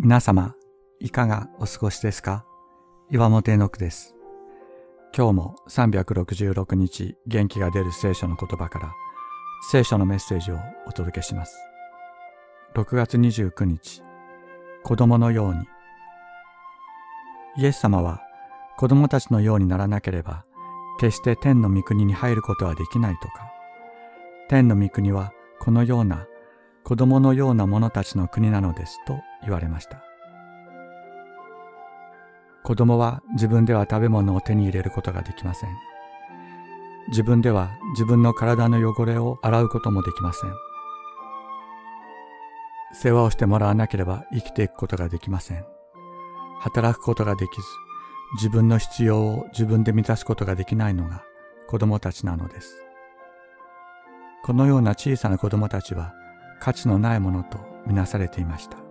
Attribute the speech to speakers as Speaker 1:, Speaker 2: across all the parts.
Speaker 1: 皆様、いかがお過ごしですか？岩本絵の句です。今日も366日元気が出る聖書の言葉から聖書のメッセージをお届けします。6月29日、子供のように。イエス様は子供たちのようにならなければ決して天の御国に入ることはできないとか、天の御国はこのような子供のような者たちの国なのですと言われました。子供は自分では食べ物を手に入れることができません。自分では自分の体の汚れを洗うこともできません。世話をしてもらわなければ生きていくことができません。働くことができず、自分の必要を自分で満たすことができないのが子供たちなのです。このような小さな子供たちは価値のないものとみなされていました。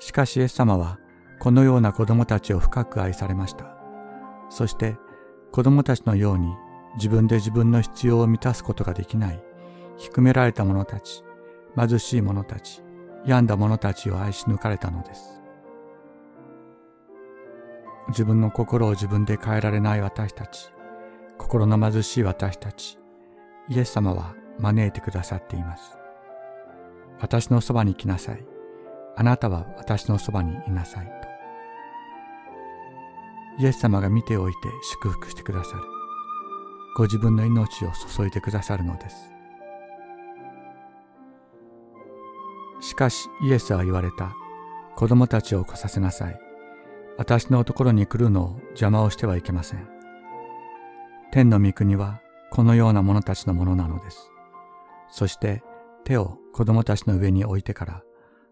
Speaker 1: しかしイエス様はこのような子供たちを深く愛されました。そして子供たちのように自分で自分の必要を満たすことができない低められた者たち、貧しい者たち、病んだ者たちを愛し抜かれたのです。自分の心を自分で変えられない私たち、心の貧しい私たち、イエス様は招いてくださっています。私のそばに来なさい。あなたは私のそばにいなさいと。イエス様が見ておいて祝福してくださる。ご自分の命を注いでくださるのです。しかしイエスは言われた。子供たちを来させなさい。私のところに来るのを邪魔をしてはいけません。天の御国はこのような者たちのものなのです。そして手を子供たちの上に置いてから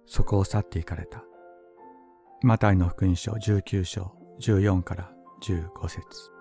Speaker 1: そこを去っていかれた。マタイの福音書19章14から15節